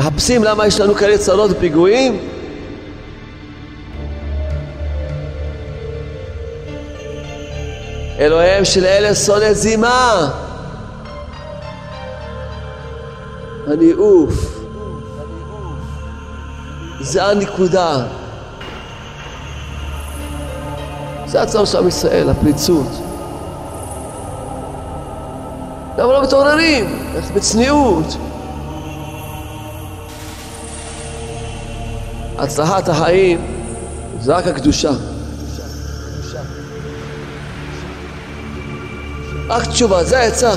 מחפשים למה יש לנו כאלה צרות ופיגועים? אלוהיהם של אלה שונא זימה. הניאוף. זה הנקודה. זה הצורך של עם ישראל, הפריצות. למה לא מתעוררים? בצניעות. הצלחת החיים זה רק הקדושה. רק תשובה, זה העצה.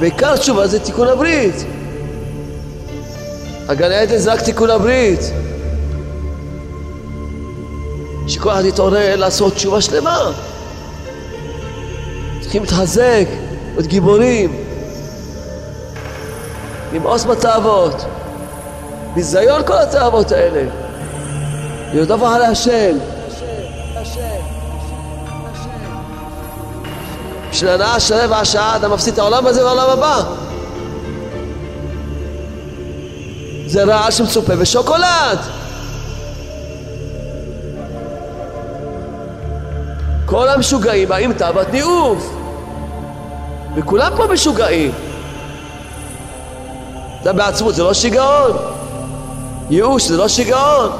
בעיקר תשובה זה תיקון הברית. הגן עדן זה רק תיקון הברית. שכל אחד יתעורר לעשות תשובה שלמה. צריכים להתחזק, להיות גיבורים, למאוס בתאוות, ביזיון כל התאוות האלה, אחרי השם. בשביל הנאה של רבע השעה אתה מפסיד את העולם הזה והעולם הבא. זה רעל שמצופה בשוקולד. כל המשוגעים באים תאוות ניאוף. וכולם פה משוגעים. זה בעצמות, זה לא שיגעון. ייאוש זה לא שיגעון.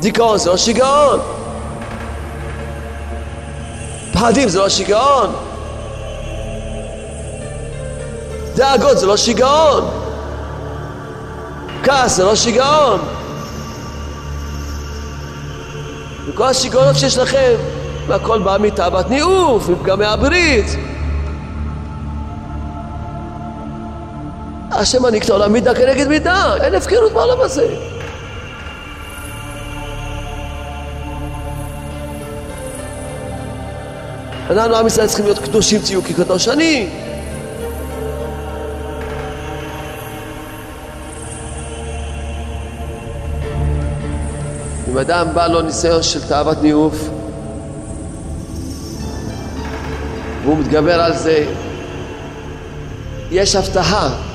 דיכאון זה לא שיגעון. פחדים זה לא שיגעון. דאגות זה לא שיגעון. כעס זה לא שיגעון. וכל השיגעונות שיש לכם, והכל בא מתאוות ניאוף, מפגמי הברית. השם מנהיג את העולם מידה כנגד מידה, אין הפקרות בעולם הזה. אנחנו עם ישראל צריכים להיות קדושים תהיו כי קדוש אני. אם אדם בא לו ניסיון של תאוות ניאוף והוא מתגבר על זה, יש הבטחה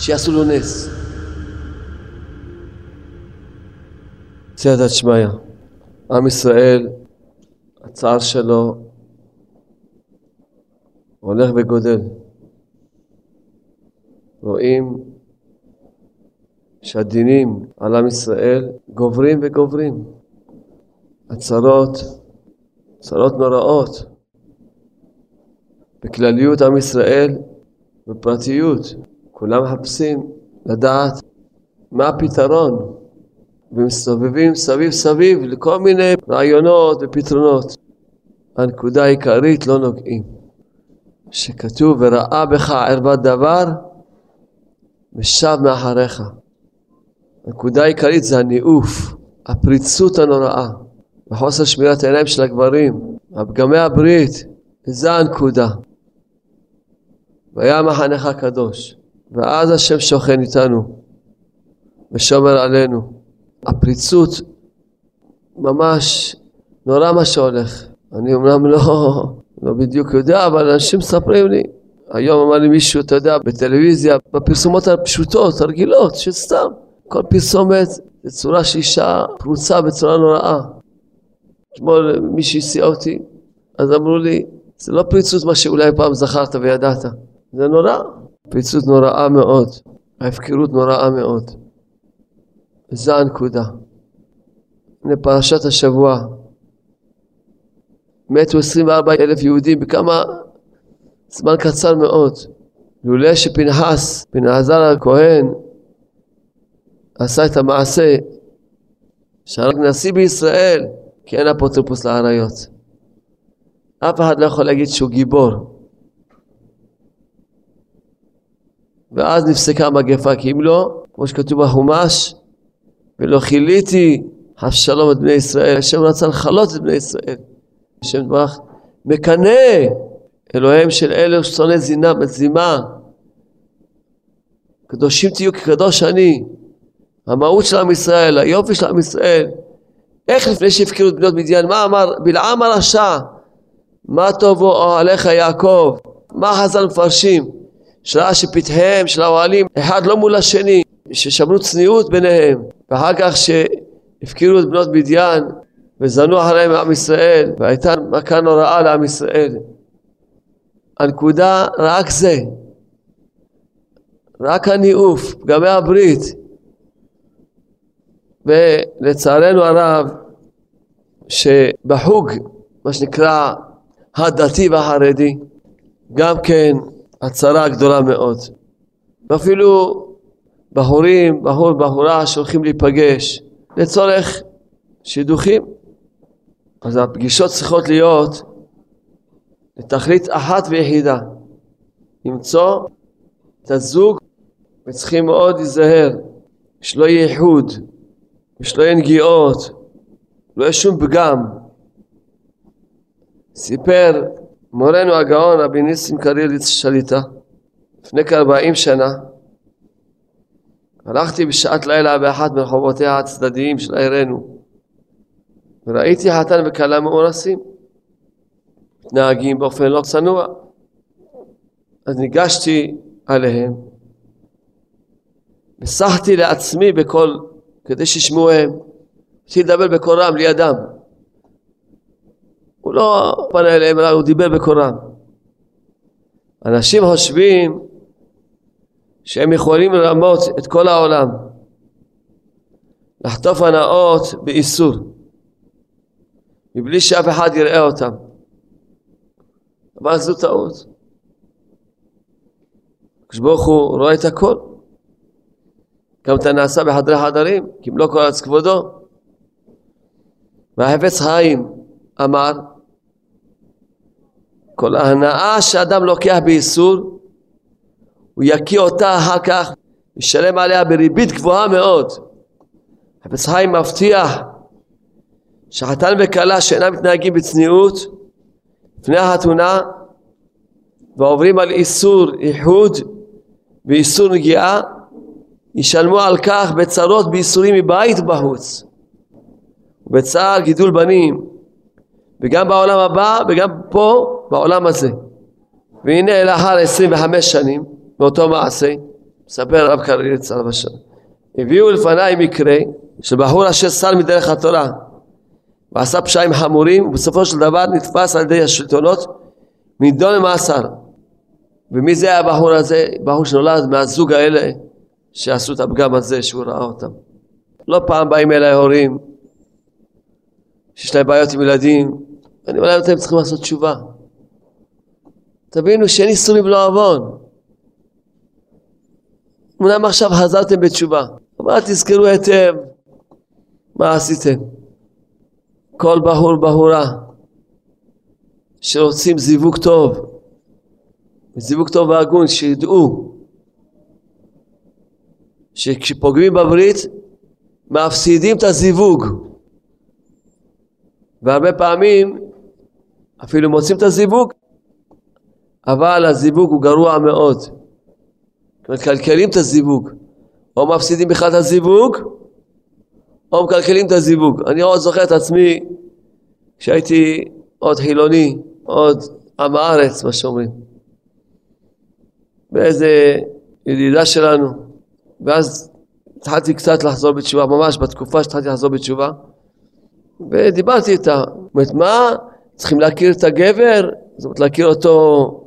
שיעשו לו נס. סייעתא שמיא, עם ישראל, הצער שלו הולך וגודל. רואים שהדינים על עם ישראל גוברים וגוברים. הצרות, צרות נוראות. בכלליות עם ישראל, בפרטיות, כולם מחפשים לדעת מה הפתרון, ומסתובבים סביב סביב לכל מיני רעיונות ופתרונות. הנקודה העיקרית לא נוגעים. שכתוב וראה בך ערוות דבר ושב מאחריך. הנקודה העיקרית זה הניאוף, הפריצות הנוראה, וחוסר שמירת העיניים של הגברים, הפגמי הברית, זה הנקודה. והיה מחנך הקדוש, ואז השם שוכן איתנו ושומר עלינו. הפריצות ממש נורא מה שהולך. אני אומנם לא, לא בדיוק יודע, אבל אנשים מספרים לי. היום אמר לי מישהו, אתה יודע, בטלוויזיה, בפרסומות הפשוטות, הרגילות, שסתם. כל פרסומת זה צורה אישה פרוצה בצורה נוראה. אתמול מישהי הסיעה אותי, אז אמרו לי, זה לא פריצות מה שאולי פעם זכרת וידעת, זה נורא. פריצות נוראה מאוד, ההפקרות נוראה מאוד. וזו הנקודה. הנה פרשת השבוע, מתו 24 אלף יהודים בכמה זמן קצר מאוד. לולא שפנחס, בן עזר הכהן, עשה את המעשה שהרג נשיא בישראל, כי אין אפוטרופוס לאריות. אף אחד לא יכול להגיד שהוא גיבור. ואז נפסקה המגפה, כי אם לא, כמו שכתוב בחומש, ולא כיליתי השלום את בני ישראל, השם רצה לכלות את בני ישראל. השם יתברך מקנא אלוהים של אלה ששונא זינה בזימה. קדושים תהיו כקדוש אני. המהות של עם ישראל, היופי של עם ישראל. איך לפני שהפקירו את בנות מדיין, מה אמר בלעם הרשע? מה טובו אוהליך יעקב? מה חז"ל מפרשים? שראה שפתחיהם של האוהלים אחד לא מול השני, ששמרו צניעות ביניהם, ואחר כך שהפקירו את בנות מדיין וזנו אחריהם עם ישראל, והייתה מכה נוראה לעם ישראל. הנקודה רק זה, רק הניאוף, פגמי הברית. ולצערנו הרב, שבחוג, מה שנקרא הדתי והחרדי, גם כן הצהרה גדולה מאוד. ואפילו בחורים, בחור, בחורה שהולכים להיפגש לצורך שידוכים. אז הפגישות צריכות להיות לתכלית אחת ויחידה, למצוא את הזוג וצריכים מאוד להיזהר שלא יהיה איחוד ושלא יהיה נגיעות, לא יהיה שום פגם. סיפר מורנו הגאון רבי ניסים קריליץ שליטה לפני כארבעים שנה הלכתי בשעת לילה באחת מרחובותיה הצדדיים של עירנו וראיתי חתן וכלה מאורסים מתנהגים באופן לא צנוע אז ניגשתי עליהם וסחתי לעצמי בקול כדי שישמעו הם התחיל לדבר בקול רם לידם הוא לא פנה אליהם, אלא הוא דיבר בקורם. אנשים חושבים שהם יכולים לרמות את כל העולם, לחטוף הנאות באיסור, מבלי שאף אחד יראה אותם. אבל זו טעות. הקדוש ברוך הוא רואה את הכל. גם את הנעשה בחדרי חדרים, לא כל ארץ כבודו. והחפץ חיים אמר כל ההנאה שאדם לוקח באיסור, הוא יקיא אותה אחר כך, ישלם עליה בריבית גבוהה מאוד. חפץ חיים מבטיח שחתן וכלה שאינם מתנהגים בצניעות לפני החתונה ועוברים על איסור איחוד ואיסור נגיעה ישלמו על כך בצרות בייסורים מבית ובחוץ ובצער גידול בנים וגם בעולם הבא וגם פה בעולם הזה. והנה לאחר 25 שנים מאותו מעשה, מספר הרב קרליץ עליו השם, הביאו לפניי מקרה של בחור אשר סר מדרך התורה ועשה פשעים חמורים ובסופו של דבר נתפס על ידי השלטונות נידון למאסר. ומי זה הבחור הזה? בחור שנולד מהזוג האלה שעשו את הפגם הזה שהוא ראה אותם. לא פעם באים אליי הורים שיש להם בעיות עם ילדים, אני אומר להם אתם צריכים לעשות תשובה. תבינו שאין איסורים לא עוון. אמנם עכשיו חזרתם בתשובה, אבל תזכרו היטב מה עשיתם. כל בחור בחורה שרוצים זיווג טוב, זיווג טוב והגון, שידעו שכשפוגמים בברית מפסידים את הזיווג והרבה פעמים אפילו מוצאים את הזיווג אבל הזיווג הוא גרוע מאוד. מקלקלים את הזיווג. או מפסידים בכלל את הזיווג, או מקלקלים את הזיווג. אני עוד זוכר את עצמי כשהייתי עוד חילוני, עוד עם הארץ, מה שאומרים. באיזה ידידה שלנו, ואז התחלתי קצת לחזור בתשובה, ממש בתקופה שהתחלתי לחזור בתשובה, ודיברתי איתה. זאת אומרת, מה? צריכים להכיר את הגבר? זאת אומרת, להכיר אותו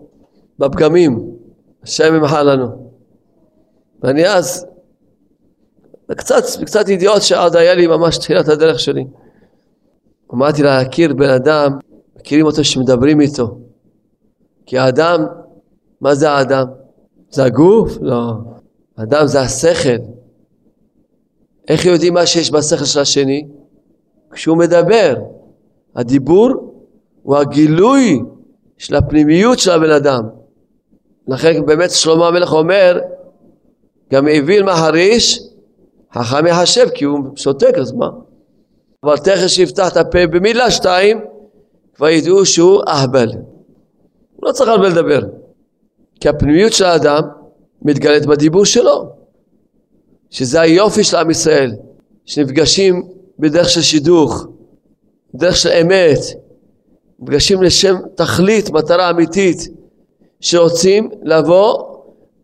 בפגמים, השם ימחל לנו. ואני אז, קצת, קצת ידיעות שעוד היה לי ממש תחילת הדרך שלי. אמרתי להכיר בן אדם, מכירים אותו שמדברים איתו. כי האדם, מה זה האדם? זה הגוף? לא. האדם זה השכל. איך יודעים מה שיש בשכל של השני? כשהוא מדבר. הדיבור הוא הגילוי של הפנימיות של הבן אדם. לכן באמת שלמה המלך אומר, גם אוויל מחריש, חכם יחשב, כי הוא שותק, אז מה? אבל תכף שיפתח את הפה במילה שתיים, כבר ידעו שהוא אהבל. הוא לא צריך הרבה לדבר, כי הפנימיות של האדם מתגלית בדיבור שלו, שזה היופי של עם ישראל, שנפגשים בדרך של שידוך, דרך של אמת, נפגשים לשם תכלית, מטרה אמיתית, שרוצים לבוא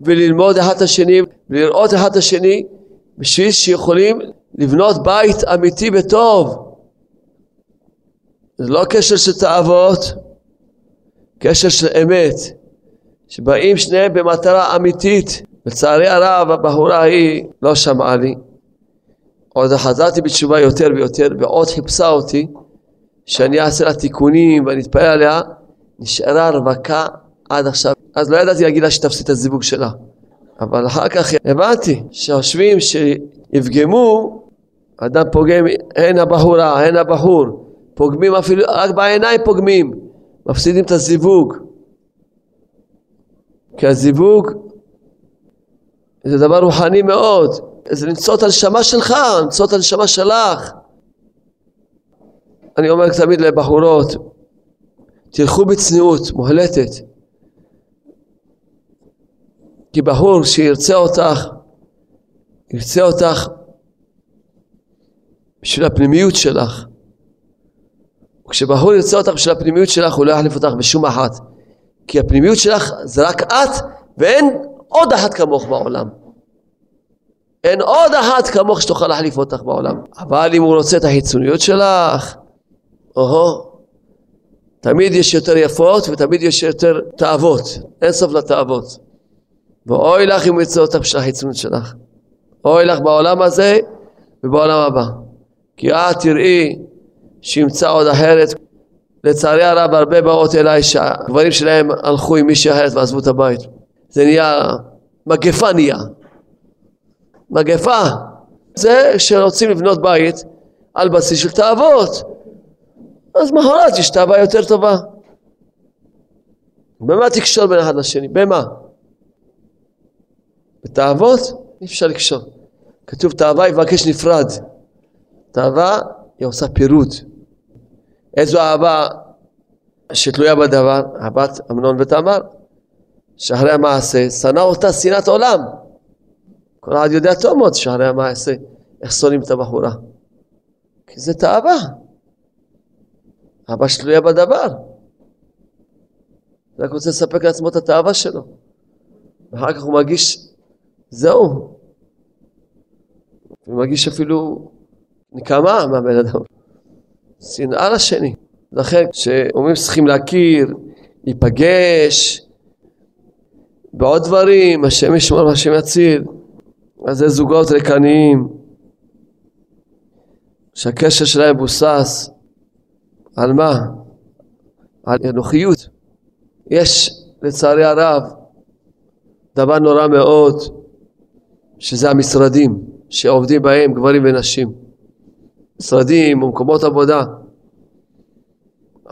וללמוד אחד את השני ולראות אחד את השני בשביל שיכולים לבנות בית אמיתי וטוב. זה לא קשר של תאוות, קשר של אמת, שבאים שניהם במטרה אמיתית. לצערי הרב הבחורה ההיא לא שמעה לי. עוד חזרתי בתשובה יותר ויותר ועוד חיפשה אותי שאני אעשה לה תיקונים ואני אתפלל עליה, נשארה רווקה עד עכשיו. אז לא ידעתי להגיד לה שתפסיד את הזיווג שלה. אבל אחר כך הבנתי שחושבים שיפגמו, אדם פוגם, הן הבחורה, הן הבחור, פוגמים אפילו, רק בעיניים פוגמים, מפסידים את הזיווג. כי הזיווג זה דבר רוחני מאוד, זה למצוא את הנשמה שלך, למצוא את הנשמה שלך. אני אומר תמיד לבחורות, תלכו בצניעות מוחלטת. כי בחור שירצה אותך, ירצה אותך בשביל הפנימיות שלך. כשבחור ירצה אותך בשביל הפנימיות שלך, הוא לא יחליף אותך בשום אחת. כי הפנימיות שלך זה רק את, ואין עוד אחת כמוך בעולם. אין עוד אחת כמוך שתוכל להחליף אותך בעולם. אבל אם הוא רוצה את החיצוניות שלך, או תמיד יש יותר יפות ותמיד יש יותר תאוות. אין סוף לתאוות. ואוי לך אם יצא אותך בשביל החיצוניות שלך. אוי לך בעולם הזה ובעולם הבא. כי את תראי שימצא עוד אחרת. לצערי הרב הרבה באות אליי שהגברים שלהם הלכו עם מישהי אחרת ועזבו את הבית. זה נהיה, מגפה נהיה. מגפה. זה שרוצים לבנות בית על בסיס של תאוות. אז מחרת יש תאווה יותר טובה. במה תקשור בין אחד לשני? במה? בתאוות אי אפשר לקשור. כתוב תאווה יבקש נפרד. תאווה היא עושה פירוד. איזו אהבה שתלויה בדבר? אהבת אמנון ותמר. שאחרי המעשה שנא אותה שנאת עולם. כל אחד יודע טוב מאוד שאחרי המעשה איך שונאים את הבחורה. כי זה תאווה. אהבה שתלויה בדבר. רק רוצה לספק לעצמו את התאווה שלו. ואחר כך הוא מרגיש, זהו. הוא מרגיש אפילו נקמה מהבן אדם. שנאה לשני. לכן כשאומרים שצריכים להכיר, להיפגש, בעוד דברים, השם ישמור והשם יציל. אז זה זוגות ריקניים, שהקשר שלהם מבוסס על מה? על אנוכיות. יש לצערי הרב דבר נורא מאוד שזה המשרדים שעובדים בהם גברים ונשים. משרדים ומקומות עבודה,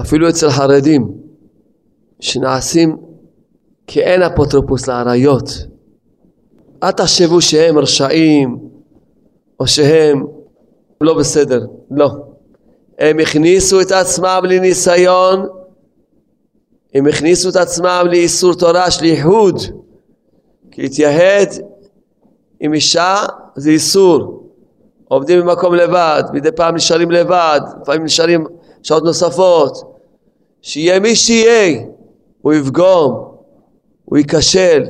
אפילו אצל חרדים, שנעשים כי אין אפוטרופוס לאריות. אל תחשבו שהם רשעים או שהם לא בסדר, לא. הם הכניסו את עצמם לניסיון, הם הכניסו את עצמם לאיסור תורה של ייחוד, כי להתייהד עם אישה זה איסור. עובדים במקום לבד, מדי פעם נשארים לבד, לפעמים נשארים שעות נוספות. שיהיה מי שיהיה, הוא יפגום, הוא ייכשל.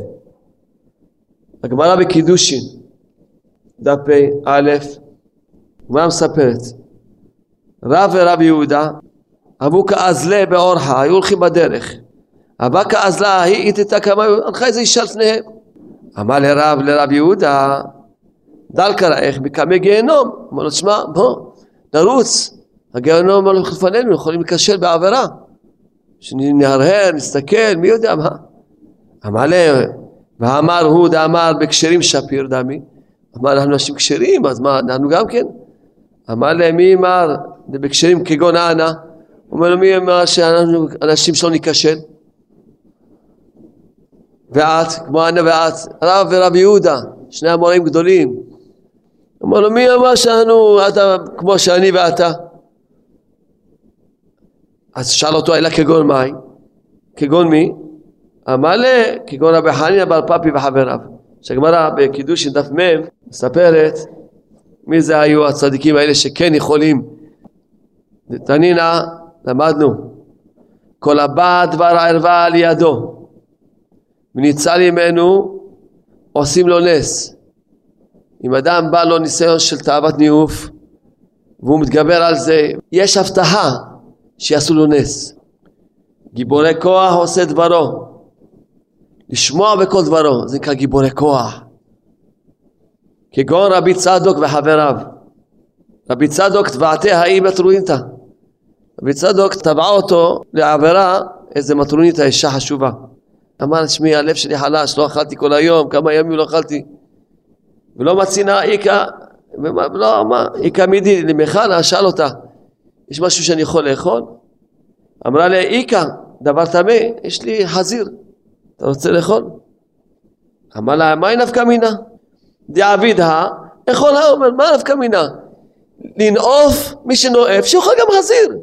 הגמרא בקידושין, דף פ"א, הגמרא מספרת, רב ורב יהודה אבו כאזלה באורחה, היו הולכים בדרך. אבא כאזלה היא איתתה כמה, הלכה איזה אישה לפניהם. אמר לרב לרב יהודה, דל קראך בקמי גיהנום. אמר לו, תשמע, בוא, נרוץ. הגיהנום הולך לפנינו, יכולים להיכשל בעבירה. שנהרהר, נסתכל, מי יודע מה. אמר להם, ואמר הוא דאמר בקשרים שפיר דמי. אמר אנחנו אנשים כשרים, אז מה, אנחנו גם כן? אמר להם, מי אמר בקשרים כגון אנא? אומר לו, מי אמר שאנחנו אנשים שלא ניכשל? ואת, כמו אנא ואת, רב ורב יהודה, שני המורים גדולים. אמר לו, מי אמר שאנו, אתה כמו שאני ואתה? אז שאל אותו, אלא כגון מאי? כגון מי? אמר לה, כגון רבי חנינא בר פפי וחבריו. שהגמרא בקידוש דף מ' מספרת מי זה היו הצדיקים האלה שכן יכולים. תנינא למדנו כל הבא דבר הערווה על ידו וניצל ממנו עושים לו נס. אם אדם בא לו ניסיון של תאוות ניאוף והוא מתגבר על זה, יש הבטחה שיעשו לו נס. גיבורי כוח עושה דברו. לשמוע בכל דברו, זה נקרא גיבורי כוח. כגון רבי צדוק וחבריו. רבי צדוק תבעתי האי מטרוניתא. רבי צדוק תבעה אותו לעבירה איזה מטרוניתא אישה חשובה. אמר שמי הלב שלי חלש לא אכלתי כל היום כמה ימים לא אכלתי ולא מצינה איכה לא מה איכה מידי למחנה שאל אותה יש משהו שאני יכול לאכול? אמרה לי איכה דבר טמא יש לי חזיר אתה רוצה לאכול? אמר לה מהי נפקא מינה? דעביד הא אכול הא אומר מה נפקא מינה? לנעוף מי שנואף שיאכל גם חזיר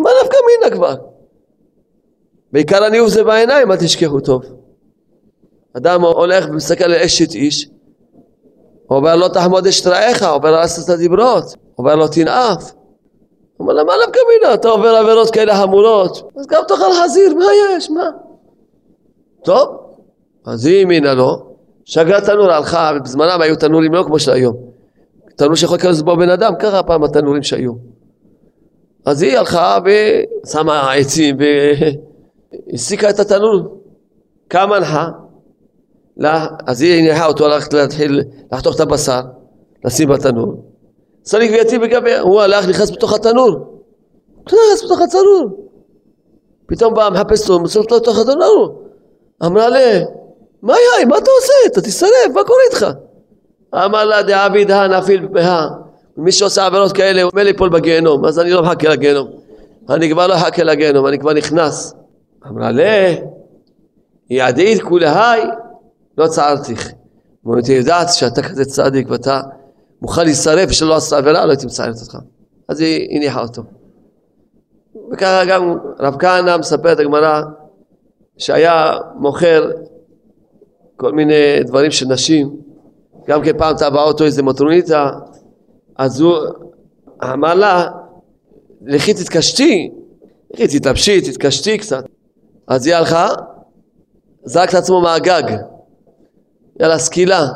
מה נפקא מינה כבר? בעיקר הניאוף זה בעיניים, אל תשכחו טוב. אדם הולך ומסתכל על אשת איש, אומר לו תחמוד אשת רעך, אומר לו עשת הדיברות, אומר לו תנאף. אומר לו מה נפקא מינה, אתה עובר עבירות כאלה חמורות, אז גם תאכל חזיר, מה יש, מה? טוב, אז היא האמינה לו, שגרה תנור הלכה, בזמנם היו תנורים לא כמו שהיום. תנור שיכול להיכנס בו בן אדם, ככה פעם התנורים שהיו. אז היא הלכה ושמה עצים הסיקה את התנור. כמה הנחה? אז היא הנחה אותו ללכת להתחיל לחתוך את הבשר, לשים בתנור. צריך ויתים בגביה, הוא הלך, נכנס בתוך התנור. נכנס בתוך התנור. פתאום בא מחפש אותו, מוסר אותו לתוך התנור. אמרה לה, מה יאי, מה אתה עושה? אתה תשרף, מה קורה איתך? אמר לה דעביד הא נפיל בها מי שעושה עבירות כאלה הוא מילא ליפול בגיהנום אז אני לא מחכה לגיהנום אני כבר לא מחכה לגיהנום אני כבר נכנס אמרה לה, יעדית כולהי, לא צערתיך. אומרת, יודעת שאתה כזה צדיק ואתה מוכן להישרף ושלא עשתה עבירה, לא הייתי מצערת אותך. אז היא הניחה אותו. וככה גם רב כהנא מספר את הגמרא שהיה מוכר כל מיני דברים של נשים, גם כן פעם טבעה אותו איזה מטרוניתא, אז הוא אמר לה, לכי תתקשתי, לכי תתלבשי, תתקשתי קצת. אז היא הלכה, זרק את עצמו מהגג. יאללה, סקילה.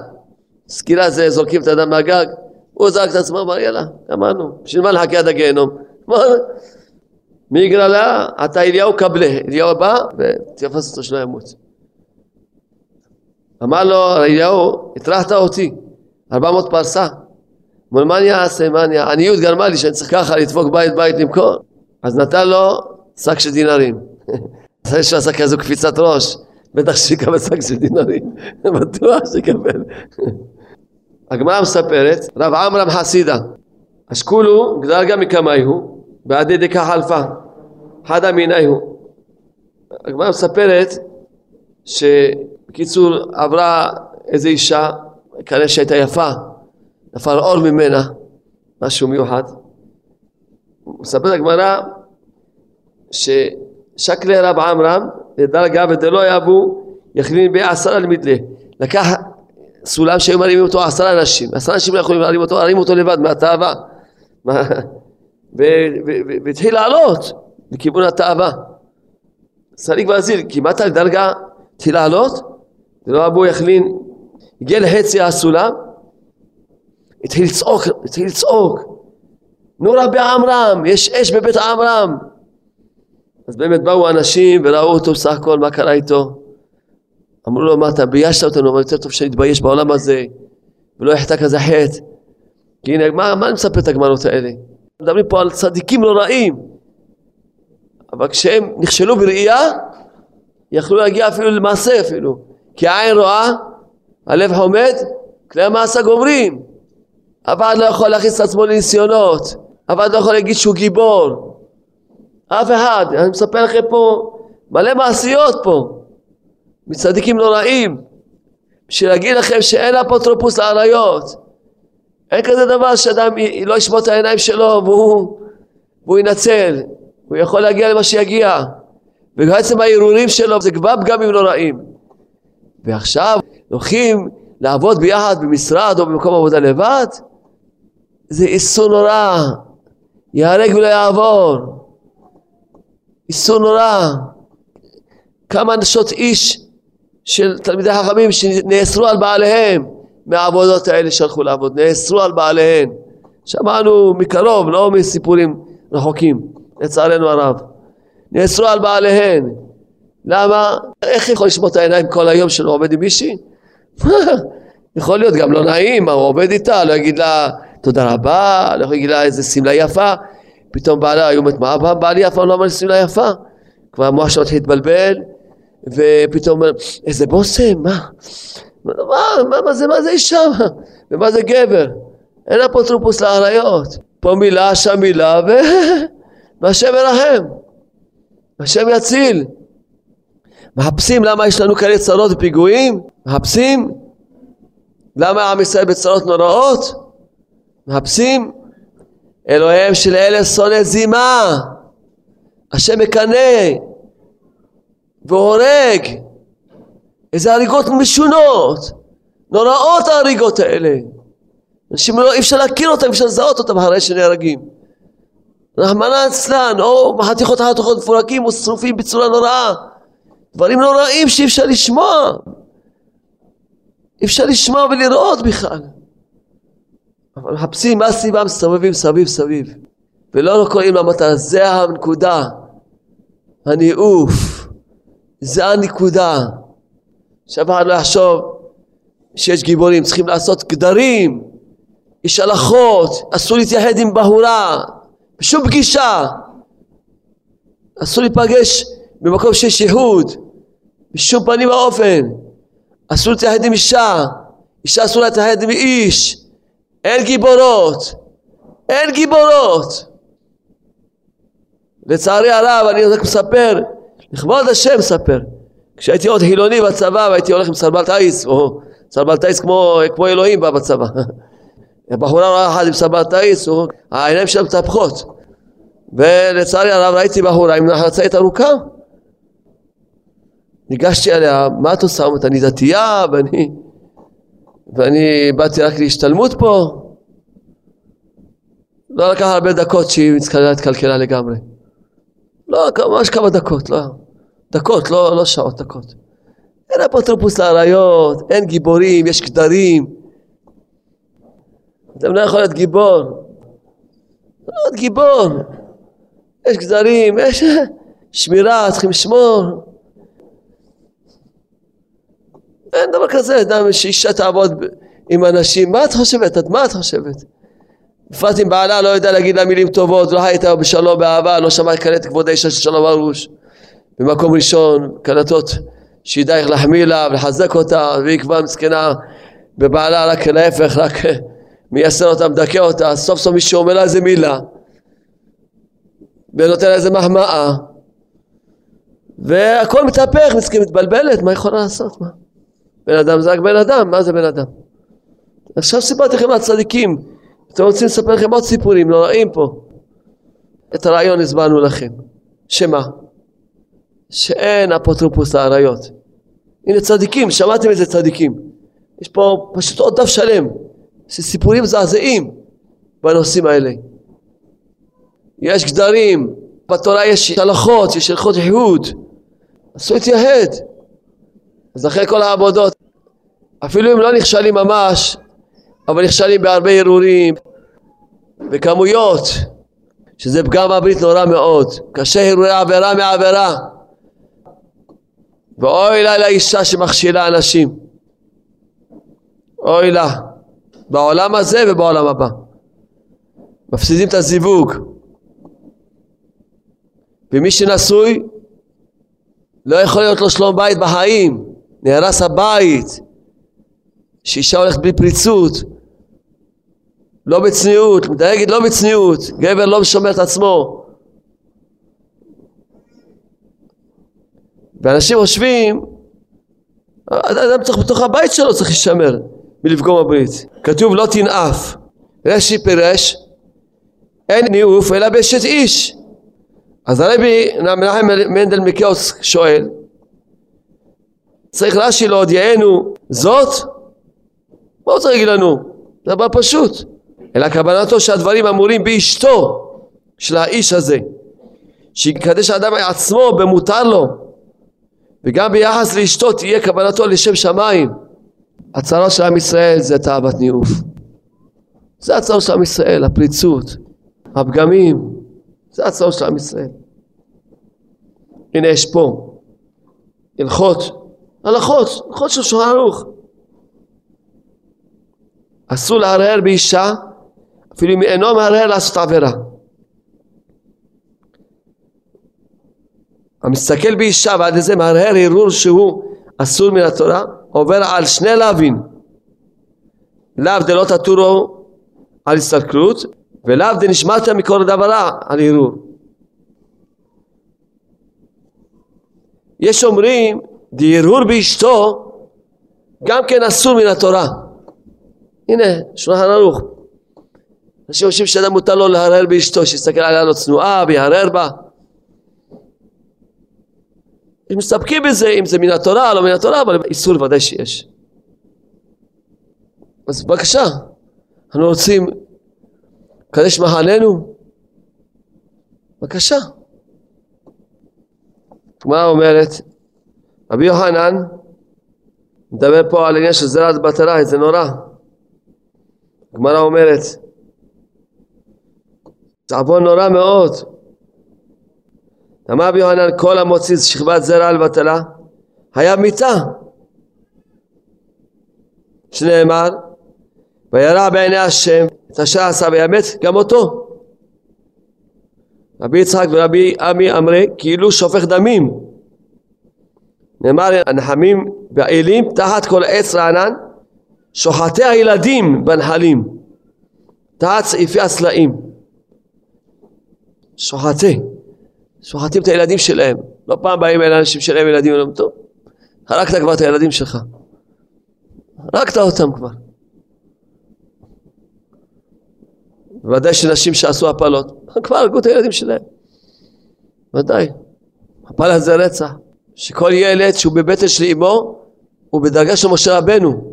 סקילה זה זורקים את האדם מהגג. הוא זרק את עצמו, אמר יאללה, גמרנו. בשביל מה נחכה עד הגיהנום? מי יגרע לה? אתה אליהו קבלה. אליהו בא ותפס אותו שלא ימות. אמר לו אליהו, הטרחת אותי, ארבע מאות פרסה. אמר מה אני אעשה, מה אני... עניות גרמה לי שאני צריך ככה לדפוק בית בית למכור. אז נתן לו שק של דינרים. אחרי שהוא עשה כזו קפיצת ראש, בטח שיקבל שק של דינרים, בטוח שיקבל. הגמרא מספרת, רב עמרם חסידה, אשכולו גדרגה מקמאיהו, בעדי דקה חלפה, חד אמיניהו. הגמרא מספרת שבקיצור עברה איזו אישה, כנראה שהייתה יפה, נפל אור ממנה, משהו מיוחד. מספרת הגמרא ש... שקלי רב עמרם לדרגה ודלא יבו יכלין בעשרה למדלה לקח סולם שהיו מרימים אותו עשרה אנשים. עשרה אנשים לא יכולים להרים אותו, להרים אותו לבד מהתאווה. והתחיל לעלות לכיוון התאווה. צריך להזהיר כמעט על דרגה? התחיל לעלות דלא אבו יכלין הגיע לחצי הסולם התחיל לצעוק, התחיל לצעוק נורא בעמרם, יש אש בבית עמרם אז באמת באו אנשים וראו אותו בסך הכל מה קרה איתו. אמרו לו מה אתה ביישת אותנו אבל יותר טוב שנתבייש בעולם הזה ולא יחטא כזה חטא. כי הנה מה, מה אני מספר את הגמרות האלה? מדברים פה על צדיקים לא רעים אבל כשהם נכשלו בראייה יכלו להגיע אפילו למעשה אפילו כי העין רואה הלב חומד כלי המעשה גומרים הוועד לא יכול להכניס את עצמו לניסיונות. הוועד לא יכול להגיד שהוא גיבור. אף אחד, אני מספר לכם פה מלא מעשיות פה. מצדיקים לא רעים בשביל להגיד לכם שאין אפוטרופוס לאריות. אין כזה דבר שאדם לא ישמור את העיניים שלו והוא, והוא ינצל. הוא יכול להגיע למה שיגיע. ובעצם ההרהורים שלו זה כבר פגמים לא רעים ועכשיו הולכים לעבוד ביחד במשרד או במקום עבודה לבד זה איסור נורא ייהרג ולא יעבור איסור נורא. כמה נשות איש של תלמידי חכמים שנאסרו על בעליהם מהעבודות האלה שהלכו לעבוד, נאסרו על בעליהם. שמענו מקרוב, לא מסיפורים רחוקים, לצערנו הרב. נאסרו על בעליהן. למה? איך יכול לשמור את העיניים כל היום שלא עובד עם מישהי? יכול להיות גם לא נעים, הוא עובד איתה, לא יגיד לה תודה רבה, לא יגיד לה איזה שמלה יפה, פתאום בעלה היו אומרת מה בעלי אף פעם לא אמר לי שמלה יפה, כבר המוח שלו התחיל להתבלבל, ופתאום אומר איזה בושם, מה? מה, מה, מה זה, מה זה אישה? ומה זה גבר? אין אפוטרופוס לאריות. פה מילה, שם מילה, והשם ירחם. השם יציל. מחפשים למה יש לנו כאלה צרות ופיגועים? מחפשים למה עם ישראל בצרות נוראות? מחפשים אלוהיהם של אלה שונא זימה. השם מקנא והורג. איזה הריגות משונות. נוראות ההריגות האלה. אנשים לא, אי אפשר להכיר אותם, אי אפשר לזהות אותם אחרי שנהרגים. רחמנא אצלן או חתיכות חתיכות מפורקים או שרופים בצורה נוראה. דברים נוראים שאי אפשר לשמוע. אי אפשר לשמוע ולראות בכלל. אבל מחפשים מה הסיבה מסתובבים סביב סביב. ולא קוראים למטרה זה הנקודה. הניאוף. זה הנקודה. שאף אחד לא יחשוב שיש גיבורים. צריכים לעשות גדרים. יש הלכות. אסור להתייחד עם בהורה. בשום פגישה. אסור להיפגש במקום שיש יהוד בשום פנים ואופן. אסור להתייחד עם אישה, אישה אסור להתייחד עם איש, אין גיבורות, אין גיבורות. לצערי הרב אני רק מספר, לכבוד השם מספר, כשהייתי עוד חילוני בצבא והייתי הולך עם סרבל טייס, או סרבל טייס כמו, כמו אלוהים בא בצבא. בחורה אחת עם סרבל טייס, העיניים שלה מתהפכות. ולצערי הרב ראיתי בחורה עם חצאית ארוכה ניגשתי אליה, מה את עושה? אומרת, אני דתייה ואני, ואני באתי רק להשתלמות פה. לא לקח הרבה דקות שהיא התקלקלה לגמרי. לא, ממש כמה דקות, לא. דקות, לא, לא שעות, דקות. אין אפוטרופוס לאריות, אין גיבורים, יש גדרים. אתם לא יכול להיות גיבור. לא להיות גיבור. יש גדרים, יש שמירה, צריכים לשמור. אין דבר כזה, אדם שאישה תעבוד עם אנשים, מה את חושבת? את מה את חושבת? בפרט אם בעלה לא יודע להגיד לה מילים טובות, לא הייתה בשלום באהבה, לא שמע קלט כבוד האישה של שלום ארוש. במקום ראשון, קלטות שידע איך להחמיא לה ולחזק אותה, והיא כבר מסכנה בבעלה רק להפך, רק מייסר אותה, מדכא אותה, סוף סוף מישהו אומר לה איזה מילה ונותן לה איזה מחמאה והכל מתהפך, מסכים, מתבלבלת, מה יכולה לעשות? מה? בן אדם זה רק בן אדם, מה זה בן אדם? עכשיו סיפרתי לכם על צדיקים, אתם רוצים לספר לכם עוד סיפורים נוראים פה. את הרעיון הסברנו לכם. שמה? שאין אפוטרופוס לאריות. הנה צדיקים, שמעתם איזה צדיקים. יש פה פשוט עוד דף שלם, של סיפורים מזעזעים בנושאים האלה. יש גדרים, בתורה יש הלכות, יש הלכות ייחוד. אסור להתייהד. אז אחרי כל העבודות, אפילו אם לא נכשלים ממש, אבל נכשלים בהרבה הרהורים וכמויות, שזה פגם הברית נורא מאוד. קשה הרהורי עבירה מעבירה. ואוי לה לאישה שמכשילה אנשים. אוי לה. בעולם הזה ובעולם הבא. מפסידים את הזיווג. ומי שנשוי לא יכול להיות לו שלום בית בחיים. נהרס הבית, שאישה הולכת בלי פריצות, לא בצניעות, מדייגת לא בצניעות, גבר לא משומר את עצמו. ואנשים חושבים, אדם צריך בתוך הבית שלו צריך להישמר מלפגום הברית. כתוב לא תנאף. רש"י פירש אין ניאוף אלא באשת איש. אז הרבי מנחם מנדל מקאוס שואל צריך רש"י להודיענו זאת? מה הוא צריך לנו? זה דבר פשוט. אלא כוונתו שהדברים אמורים באשתו של האיש הזה שיקדש האדם עצמו במותר לו וגם ביחס לאשתו תהיה קבלתו לשם שמיים. הצרה של עם ישראל זה תאוות ניאוף. זה הצרה של עם ישראל, הפריצות, הפגמים. זה הצרה של עם ישראל. הנה יש פה הלכות, הלכות, הלכות של שולחן ערוך אסור להרהר באישה אפילו אם אינו מהרהר לעשות עבירה. המסתכל באישה ועד לזה מהרהר הרהור שהוא אסור מן התורה עובר על שני לאווים לאו דלא תטורו על הסתכלות ולאו דנשמעת מכל דברה על הרהור יש אומרים דהרהור באשתו גם כן אסור מן התורה הנה שולחן ערוך. אנשים חושבים שאדם מותר לו להרהר באשתו שיסתכל עליה לא צנועה ויהרהר בה. הם מסתפקים בזה אם זה מן התורה לא מן התורה אבל איסור ודאי שיש. אז בבקשה אנחנו רוצים לקדש מחננו. בבקשה. הגמרא אומרת? רבי יוחנן מדבר פה על עניין של זרעת בטלה זה נורא הגמרא אומרת עוון נורא מאוד. אמר רבי יוחנן כל המוציא שכבת זרע על בטלה היה מיתה. שנאמר וירא בעיני השם את אשר עשה וימת גם אותו. רבי יצחק ורבי עמי אמרי כאילו שופך דמים. נאמר הנחמים והאלים תחת כל עץ רענן שוחטי הילדים בנחלים. תחת סעיפי הסלעים. שוחטי. שוחטים את הילדים שלהם. לא פעם באים אל אנשים שלהם ילדים ואומרים טוב הרגת כבר את הילדים שלך. הרגת אותם כבר. ודאי שנשים שעשו הפלות כבר הרגו את הילדים שלהם. ודאי. הפלה זה רצח. שכל ילד שהוא בבטן של אמו הוא בדרגה של משה רבנו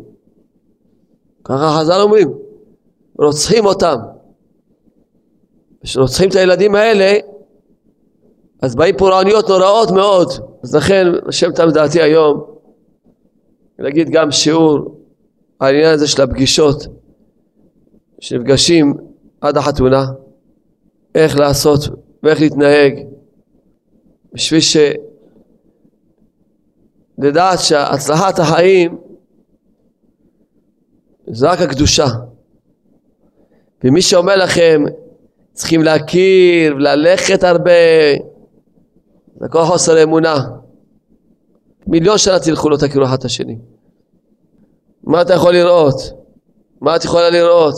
ככה חז"ל אומרים רוצחים אותם. כשרוצחים את הילדים האלה אז באים פורעניות נוראות מאוד. אז לכן השם תם דעתי היום להגיד גם שיעור על העניין הזה של הפגישות שנפגשים עד החתונה איך לעשות ואיך להתנהג בשביל לדעת שהצלחת החיים זה רק הקדושה ומי שאומר לכם צריכים להכיר וללכת הרבה זה כל חוסר אמונה מיליון שנה תלכו לא תכירו אחד את השני מה אתה יכול לראות? מה את יכולה לראות?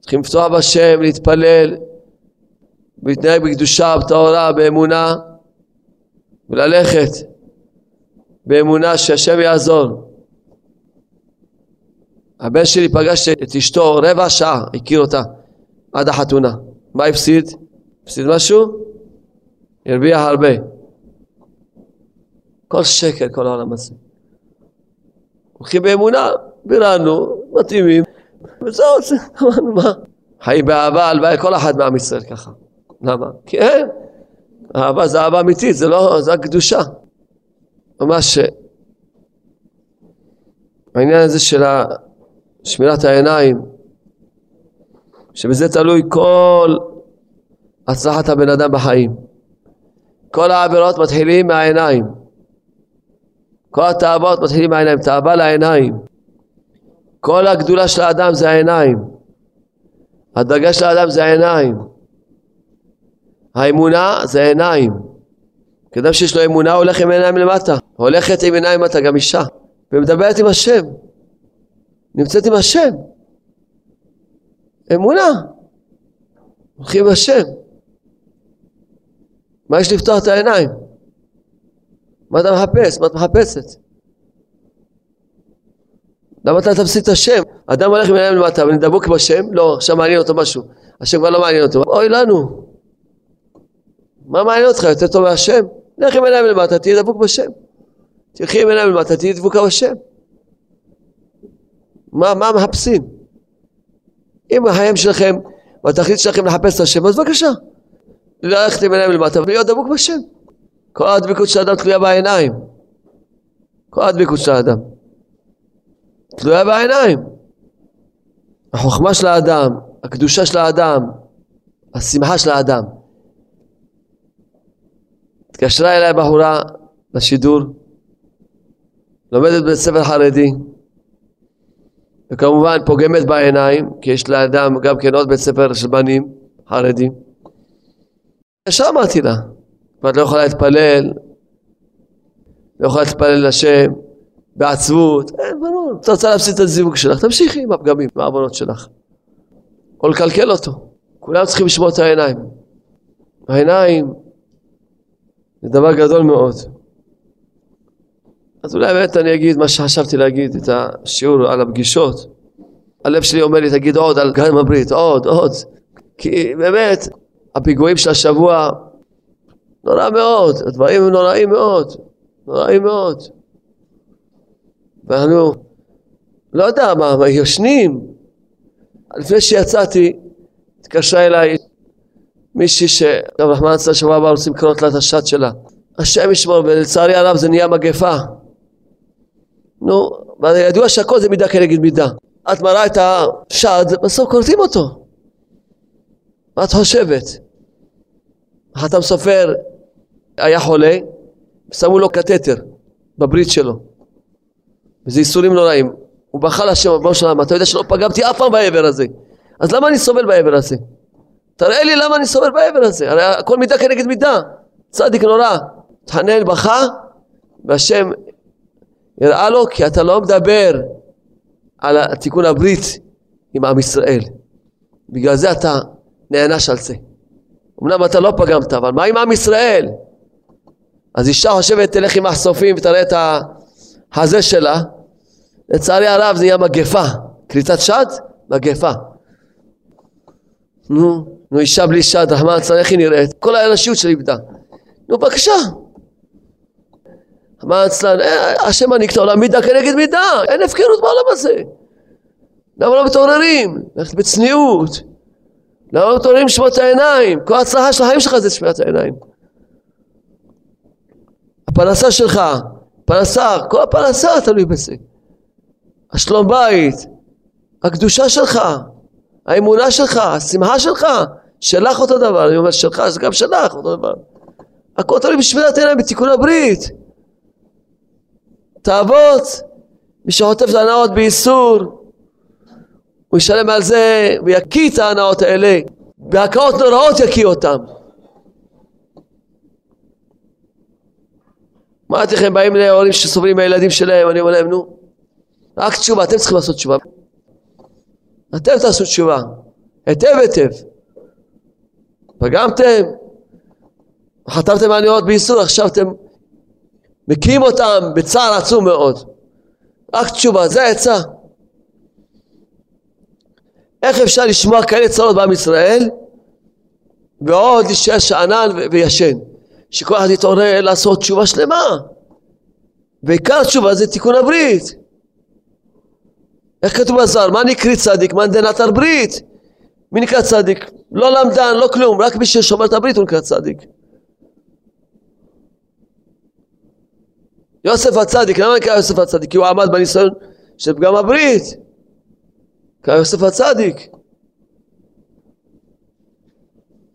צריכים לפתוח בשם, להתפלל ולהתנהג בקדושה, בטהרה, באמונה וללכת באמונה שהשם יעזור. הבן שלי פגש את אשתו רבע שעה, הכיר אותה עד החתונה. מה הפסיד? הפסיד משהו? הרוויח הרבה. כל שקר, כל העולם הזה. הולכים באמונה, ביררנו, מתאימים, וזהו, אמרנו מה? חיים באהבה, הלוואי כל אחד מעם ישראל ככה. למה? כי אין. אהבה זה אהבה אמיתית, זה לא, זה הקדושה. ממש העניין הזה של שמירת העיניים, שבזה תלוי כל הצלחת הבן אדם בחיים. כל העבירות מתחילים מהעיניים. כל התאוות מתחילים מהעיניים, תאווה לעיניים. כל הגדולה של האדם זה העיניים. הדרגה של האדם זה העיניים. האמונה זה עיניים. כאדם שיש לו אמונה הולך עם עיניים למטה. הולכת עם עיניים למטה גם אישה. ומדברת עם השם. נמצאת עם השם. אמונה. הולכים עם השם. מה יש לפתוח את העיניים? מה אתה מחפש? מה את מחפשת? למה אתה תפסיד את השם? אדם הולך עם עיניים למטה, אבל דבוק בשם? לא, עכשיו מעניין אותו משהו. השם כבר לא מעניין אותו. אוי לנו. מה מעניין אותך? יותר טוב מהשם? לך עם עיניים למטה, תהיה דבוק בשם. תלכי עם עיניים למטה, תהיה דבוקה בשם. מה, מה מחפשים? אם החיים שלכם והתכלית שלכם לחפש את השם, אז בבקשה. ללכת עם עיניים למטה ולהיות דבוק בשם. כל הדבקות של האדם תלויה בעיניים. כל הדבקות של האדם. תלויה בעיניים. החוכמה של האדם, הקדושה של האדם, השמחה של האדם. התקשרה אליי בחורה לשידור, לומדת בבית ספר חרדי, וכמובן פוגמת בעיניים, כי יש לאדם גם כן עוד בית ספר של בנים חרדים. ישר אמרתי לה, ואת לא יכולה להתפלל, לא יכולה להתפלל לשם, בעצבות, אין, ברור, את רוצה להפסיד את הזיווג שלך, תמשיכי עם הפגמים, עם העוונות שלך. או לקלקל אותו. כולם צריכים לשמור את העיניים. העיניים זה דבר גדול מאוד. אז אולי באמת אני אגיד מה שחשבתי להגיד, את השיעור על הפגישות. הלב שלי אומר לי, תגיד עוד על גן הברית, עוד, עוד. כי באמת, הפיגועים של השבוע, נורא מאוד, הדברים נוראים מאוד, נוראים מאוד. ואנו, לא יודע מה, מה ישנים. לפני שיצאתי, התקשרה אליי מישהי שרחמנא ליצלן שבוע הבא רוצים לקנות לה את השד שלה. השם ישמור, ולצערי הרב זה נהיה מגפה. נו, וידוע שהכל זה מידה כנגד מידה. את מראה את השד, בסוף כורתים אותו. מה את חושבת? החתם סופר היה חולה, שמו לו קטטר בברית שלו. וזה איסורים נוראים. הוא בכה להשם, ריבונו של אתה יודע שלא פגמתי אף פעם באבר הזה. אז למה אני סובל באבר הזה? תראה לי למה אני סובל באבר הזה. הרי הכל מידה כנגד מידה. צדיק נורא. התחנן, בכה, והשם הראה לו כי אתה לא מדבר על תיקון הברית עם עם ישראל. בגלל זה אתה נענש על זה. אמנם אתה לא פגמת, אבל מה עם עם ישראל? אז אישה חושבת תלך עם מחשופים ותראה את החזה שלה, לצערי הרב זה יהיה מגפה. קריצת שד, מגפה. נו, נו אישה בלי שד, רחמן צר, איך היא נראית? כל האנושיות שלי איבדה. נו בבקשה. רחמן אצלן, אה, השם מנהיג את העולם מידה כנגד מידה, אין הפקרות בעולם הזה. למה לא מתעוררים? ללכת בצניעות. למה לא מתעוררים לשמוע את העיניים? כל ההצלחה של החיים שלך זה לשמוע את העיניים. הפרנסה שלך, פרנסה, כל הפרנסה תלוי בזה. השלום בית, הקדושה שלך, האמונה שלך, השמחה שלך, שלך אותו דבר, אני אומר שלך, זה גם שלך אותו דבר. הכל תלוי בשבילת עיניים בתיקון הברית. תאבות, מי שחוטף את ההנאות באיסור, הוא ישלם על זה ויקיא את ההנאות האלה, בהקאות נוראות יקיא אותם. אמרתי לכם, באים להורים שסובלים מהילדים שלהם, אני אומר להם, נו, רק תשובה, אתם צריכים לעשות תשובה. אתם תעשו תשובה, היטב היטב. פגמתם, חטפתם מעניות באיסור, עכשיו אתם מקיאים אותם בצער עצום מאוד. רק תשובה, זה העצה. איך אפשר לשמוע כאלה צרות בעם ישראל ועוד להישאר שאנן וישן? שכל אחד יתעורר לעשות תשובה שלמה. ועיקר תשובה זה תיקון הברית. איך כתוב בזוהר? מה נקריא צדיק? מה נדנת ברית? מי נקרא צדיק? לא למדן, לא כלום, רק מי ששומר את הברית הוא נקרא צדיק. יוסף הצדיק, למה נקרא יוסף הצדיק? כי הוא עמד בניסיון של פגם הברית. נקרא יוסף הצדיק.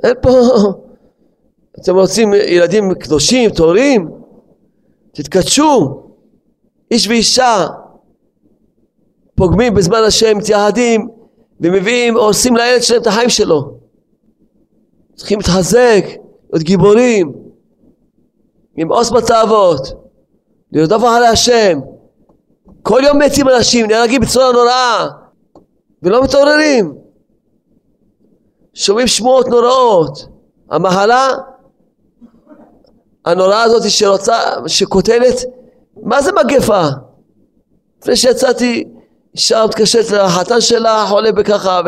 אין פה... אתם רוצים ילדים קדושים, טהורים? תתקדשו. איש ואישה פוגמים בזמן השם, מתייעדים ומביאים, הורסים לילד שלהם את החיים שלו. צריכים להתחזק, להיות גיבורים, עם עוס בתאוות, לרדוף אחרי השם. כל יום מתים אנשים, נהרגים בצורה נוראה, ולא מתעוררים. שומעים שמועות נוראות. המחלה הנוראה הזאת שרוצה, שקוטלת, מה זה מגפה? לפני שיצאתי אישה מתקשרת לחתן שלה חולה בככה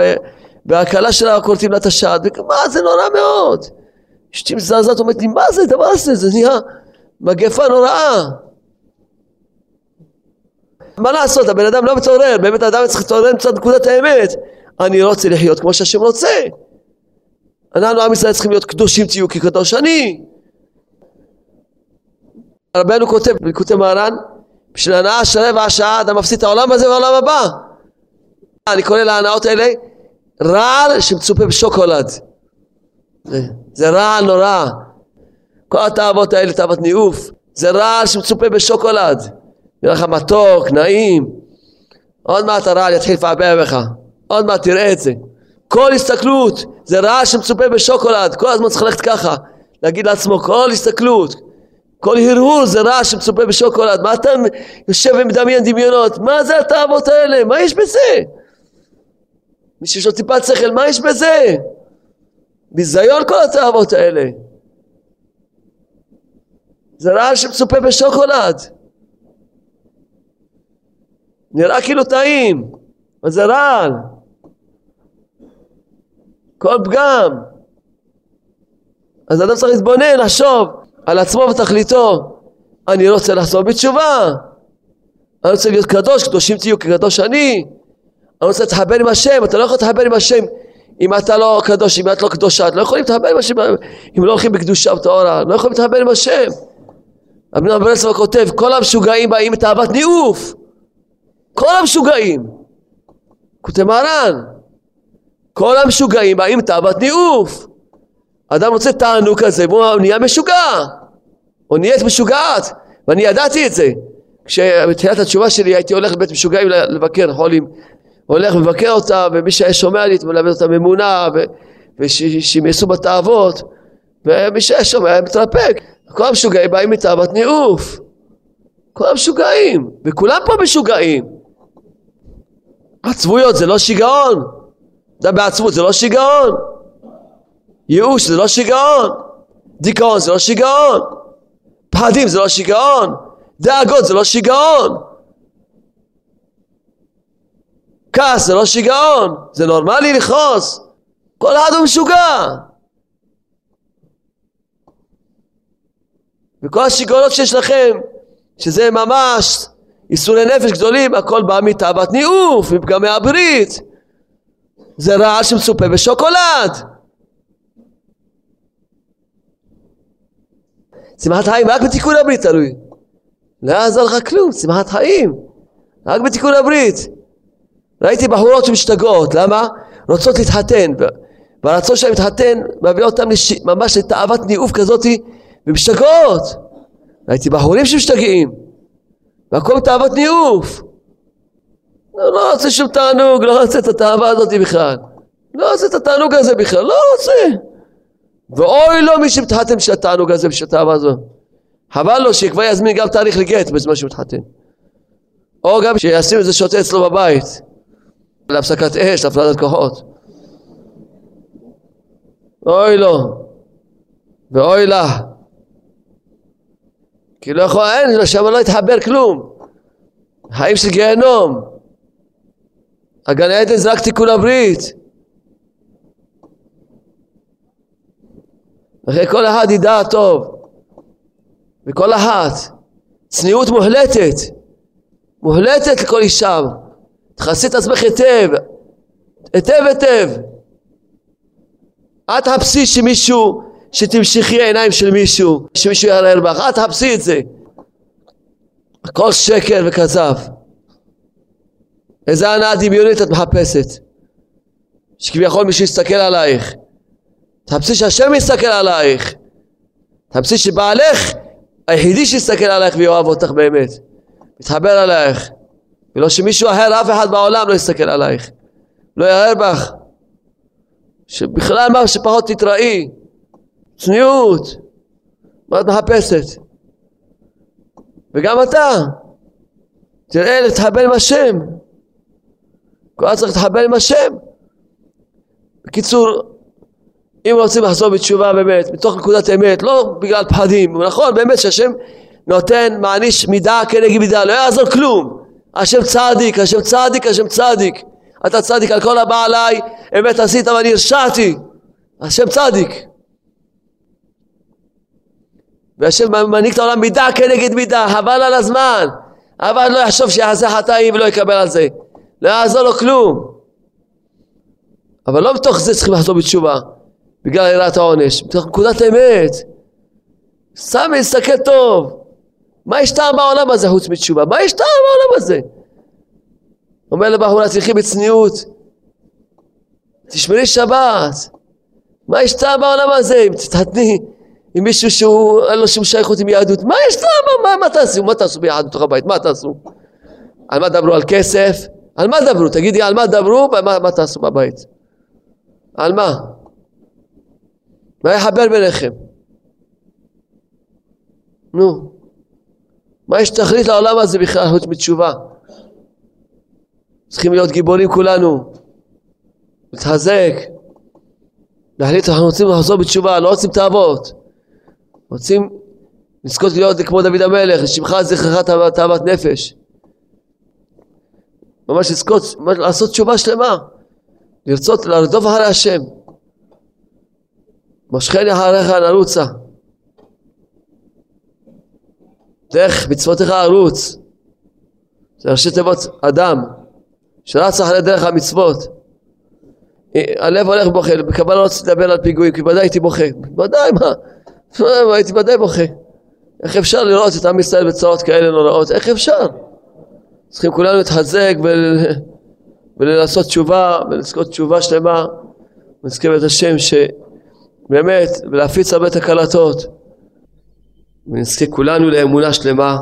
והכלה שלה קולטים לה את השד מה זה נורא מאוד אשתי מזעזעת אומרת לי מה זה דבר הזה זה נהיה מגפה נוראה מה לעשות הבן אדם לא מתעורר באמת האדם צריך להתעורר מצד נקודת האמת אני רוצה לחיות כמו שהשם רוצה אנחנו עם ישראל צריכים להיות קדושים תהיו כי קדוש אני. רבנו כותב בליקוטי מרן בשביל הנאה שלם והשעה אתה מפסיד את העולם הזה והעולם הבא. אני קורא להנאות האלה רעל שמצופה בשוקולד. זה רעל נורא. כל התאוות האלה, תאוות ניאוף, זה רעל שמצופה בשוקולד. נראה לך מתוק, נעים. עוד מעט הרעל יתחיל לפעבע בך. עוד מעט תראה את זה. כל הסתכלות זה רעל שמצופה בשוקולד. כל הזמן צריך ללכת ככה. להגיד לעצמו כל הסתכלות. כל הרהור זה רעל שמצופה בשוקולד. מה אתה יושב ומדמיין דמיונות? מה זה התאוות האלה? מה יש בזה? מי שיש טיפת שכל, מה יש בזה? ביזיון כל התאוות האלה. זה רעל שמצופה בשוקולד. נראה כאילו טעים, אבל זה רעל. כל פגם. אז אדם צריך להתבונן, לחשוב על עצמו ותכליתו. אני רוצה לחזור בתשובה. אני רוצה להיות קדוש, קדושים תהיו כקדוש אני. אני רוצה להתחבר עם השם, אתה לא יכול להתחבר עם השם אם אתה לא קדוש, אם את לא קדושה, את לא יכולים להתחבר עם השם אם לא הולכים בקדושה וטהרה, לא יכולים להתחבר עם השם. נאמן ברסלב כותב, כל המשוגעים באים את אהבת ניאוף. כל המשוגעים. כותב מרן. כל המשוגעים באים את אהבת ניאוף. אדם רוצה תענוג כזה והוא נהיה משוגע. או נהיית משוגעת. ואני ידעתי את זה. כשבתחילת התשובה שלי הייתי הולך לבית משוגעים לבקר חולים הולך ומבקר אותה ומי שהיה שומע לי מלמד אותה ממונה ושהם יעשו בתאוות ומי שהיה שומע היה מתרפק כל המשוגעים באים מתאוות ניאוף כל המשוגעים וכולם פה משוגעים עצבויות זה לא שיגעון. זה בעצבות זה לא שיגעון. ייאוש זה לא שיגעון. דיכאון זה לא שיגעון. פחדים זה לא שיגעון. דאגות זה לא שיגעון. כעס זה לא שיגעון, זה נורמלי לכעוס. כל אחד הוא משוגע. וכל השיגעונות שיש לכם, שזה ממש ייסורי נפש גדולים, הכל בא מתאוות ניאוף, מפגמי הברית. זה רעל שמצופה בשוקולד. שמחת חיים רק בתיקון הברית תלוי. לא יעזור לך כלום, שמחת חיים. רק בתיקון הברית. ראיתי בחורות שמשתגעות, למה? רוצות להתחתן, והרצון שלהם להתחתן מביא אותם לש... ממש לתאוות ניאוף כזאת ומשתגעות. ראיתי בחורים שמשתגעים, והכל מתאוות ניאוף. לא, לא רוצה שום תענוג, לא רוצה את התאווה הזאת בכלל. לא רוצה את התענוג הזה בכלל, לא רוצה. ואוי לו מי שמתחתן בשביל התענוג הזה, בשביל התאווה הזו. חבל לו שכבר יזמין גם תאריך לגט בזמן שהוא מתחתן. או גם שישים איזה שוטה אצלו בבית. להפסקת אש, להפלדת כוחות. אוי לו, ואוי לה. כי לא יכול, אין, שם לא יתחבר כלום. חיים של גיהנום. הגן עדן זה רק תיקון הברית. אחרי כל אחד ידע טוב. וכל אחת. צניעות מוחלטת. מוחלטת לכל אישה. תכסי את עצמך היטב, היטב היטב. אל תחפשי שמישהו, שתמשכי העיניים של מישהו, שמישהו יערער בך, אל תחפשי את זה. הכל שקר וכזב. איזה הנאה דמיונית את מחפשת. שכביכול מישהו יסתכל עלייך. תחפשי שהשם יסתכל עלייך. תחפשי שבעלך היחידי שיסתכל עלייך ויאהב אותך באמת. מתחבר עלייך. ולא שמישהו אחר, אף אחד בעולם לא יסתכל עלייך. לא יראה בך. שבכלל מה שפחות תתראי. צניעות. מה את מחפשת? וגם אתה. תראה להתחבר עם השם. כל הזמן צריך להתחבר עם השם. בקיצור, אם רוצים לחזור בתשובה באמת, מתוך נקודת אמת, לא בגלל פחדים, נכון באמת שהשם נותן, מעניש מידה כנגד מידה, לא יעזור כלום. השם צדיק, השם צדיק, השם צדיק. אתה צדיק על כל הבא אמת עשית ואני הרשעתי. השם צדיק. והשם מנהיג את העולם מידה כנגד מידה, חבל על הזמן. אבל לא יחשוב שיעשה חטאים ולא יקבל על זה. לא יעזור לו כלום. אבל לא מתוך זה צריכים לחזור בתשובה. בגלל יראת העונש, מתוך נקודת אמת. סתם להסתכל טוב. מה יש טעם בעולם הזה חוץ מתשובה? מה יש טעם בעולם הזה? אומר לבחורה, תלכי בצניעות, תשמרי שבת. מה יש טעם בעולם הזה? אם תתחתני עם מישהו שהוא, אין לו שום שייכות עם יהדות, מה יש טעם? מה, מה תעשו? מה תעשו ביחד בתוך הבית? מה תעשו? על מה דברו? על כסף? על מה דברו? תגידי, על מה דברו ומה מה תעשו בבית? על מה? מה יחבר ביניכם? נו, מה יש תכלית לעולם הזה בכלל חוץ מתשובה? צריכים להיות גיבורים כולנו, להתחזק, להחליט אנחנו רוצים לחזור בתשובה, לא רוצים תאוות, רוצים לזכות להיות כמו דוד המלך, לשמך זכרך תאוות נפש. ממש לזכות, ממש לעשות תשובה שלמה, לרצות, לרדוף אחרי השם. משכני אחריך נרוצה. דרך מצוותיך ארוץ. זה ראשי תיבות אדם, שרץ אחרי דרך המצוות. הלב הולך בוכה, בכוונה לא רוצה לדבר על פיגועים, כי ודאי הייתי בוכה. ודאי, מה? הייתי ודאי בוכה. איך אפשר לראות את עם ישראל בצרות כאלה נוראות? איך אפשר? צריכים כולנו להתחזק ול... ולעשות תשובה, ולזכות תשובה שלמה, ונזכה את השם שבאמת, ולהפיץ הרבה את הקלטות, ונזכה כולנו לאמונה שלמה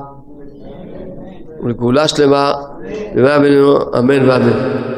ולגאולה שלמה, אמן ואמן.